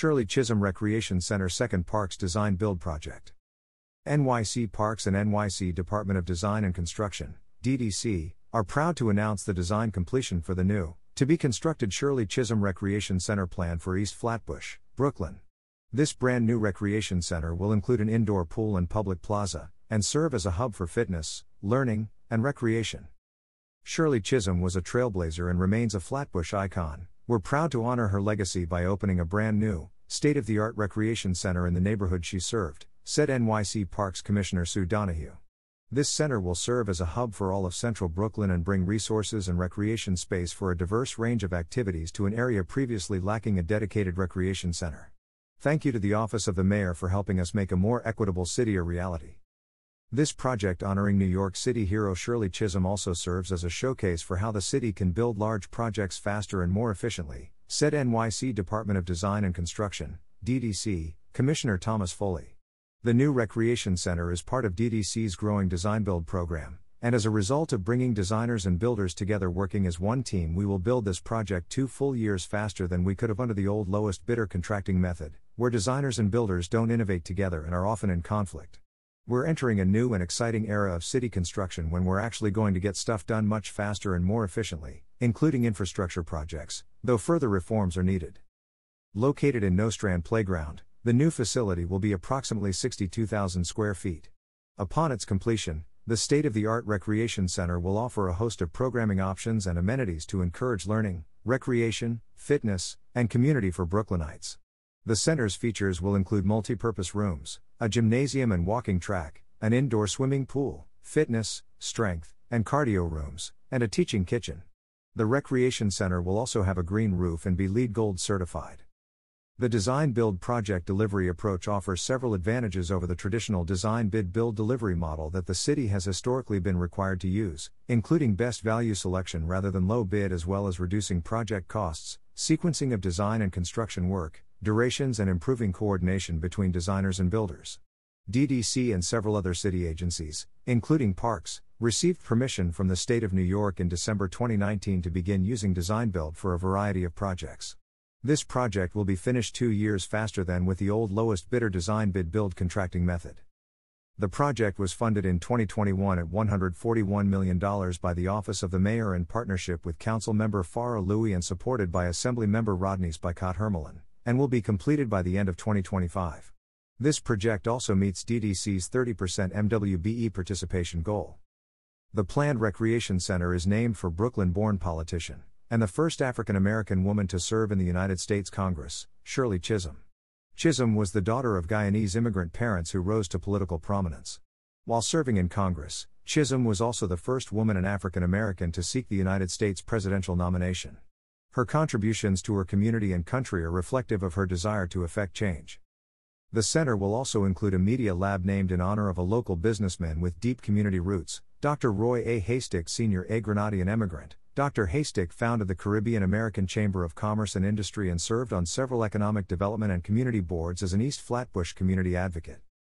Shirley Chisholm Recreation Center Second Parks Design Build Project. NYC Parks and NYC Department of Design and Construction, DDC, are proud to announce the design completion for the new, to be constructed Shirley Chisholm Recreation Center plan for East Flatbush, Brooklyn. This brand new recreation center will include an indoor pool and public plaza, and serve as a hub for fitness, learning, and recreation. Shirley Chisholm was a trailblazer and remains a Flatbush icon. We're proud to honor her legacy by opening a brand new, state of the art recreation center in the neighborhood she served, said NYC Parks Commissioner Sue Donoghue. This center will serve as a hub for all of central Brooklyn and bring resources and recreation space for a diverse range of activities to an area previously lacking a dedicated recreation center. Thank you to the Office of the Mayor for helping us make a more equitable city a reality. This project honoring New York City hero Shirley Chisholm also serves as a showcase for how the city can build large projects faster and more efficiently, said NYC Department of Design and Construction, DDC, Commissioner Thomas Foley. The new recreation center is part of DDC's growing design build program, and as a result of bringing designers and builders together working as one team, we will build this project two full years faster than we could have under the old lowest bidder contracting method, where designers and builders don't innovate together and are often in conflict. We're entering a new and exciting era of city construction when we're actually going to get stuff done much faster and more efficiently, including infrastructure projects, though further reforms are needed. Located in Nostrand Playground, the new facility will be approximately 62,000 square feet. Upon its completion, the state of the art recreation center will offer a host of programming options and amenities to encourage learning, recreation, fitness, and community for Brooklynites. The center's features will include multi-purpose rooms, a gymnasium and walking track, an indoor swimming pool, fitness, strength, and cardio rooms, and a teaching kitchen. The recreation center will also have a green roof and be LEED Gold certified. The design build project delivery approach offers several advantages over the traditional design bid build delivery model that the city has historically been required to use, including best value selection rather than low bid, as well as reducing project costs, sequencing of design and construction work, durations, and improving coordination between designers and builders. DDC and several other city agencies, including parks, received permission from the state of New York in December 2019 to begin using Design Build for a variety of projects. This project will be finished two years faster than with the old lowest bidder design bid build contracting method. The project was funded in 2021 at $141 million by the Office of the Mayor in partnership with Council Member Farah Louis and supported by Assembly Member Rodneyse Bichotte Hermelyn and will be completed by the end of 2025. This project also meets DDC's 30% MWBE participation goal. The planned recreation center is named for Brooklyn born politician, and the first African American woman to serve in the United States Congress, Shirley Chisholm. Chisholm was the daughter of Guyanese immigrant parents who rose to political prominence. While serving in Congress, Chisholm was also the first woman and African American to seek the United States presidential nomination. Her contributions to her community and country are reflective of her desire to effect change. The center will also include a media lab named in honor of a local businessman with deep community roots, Dr. Roy A. Hastick, Sr., a Grenadian immigrant. Dr. Hastick founded the Caribbean American Chamber of Commerce and Industry and served on several economic development and community boards as an East Flatbush community advocate.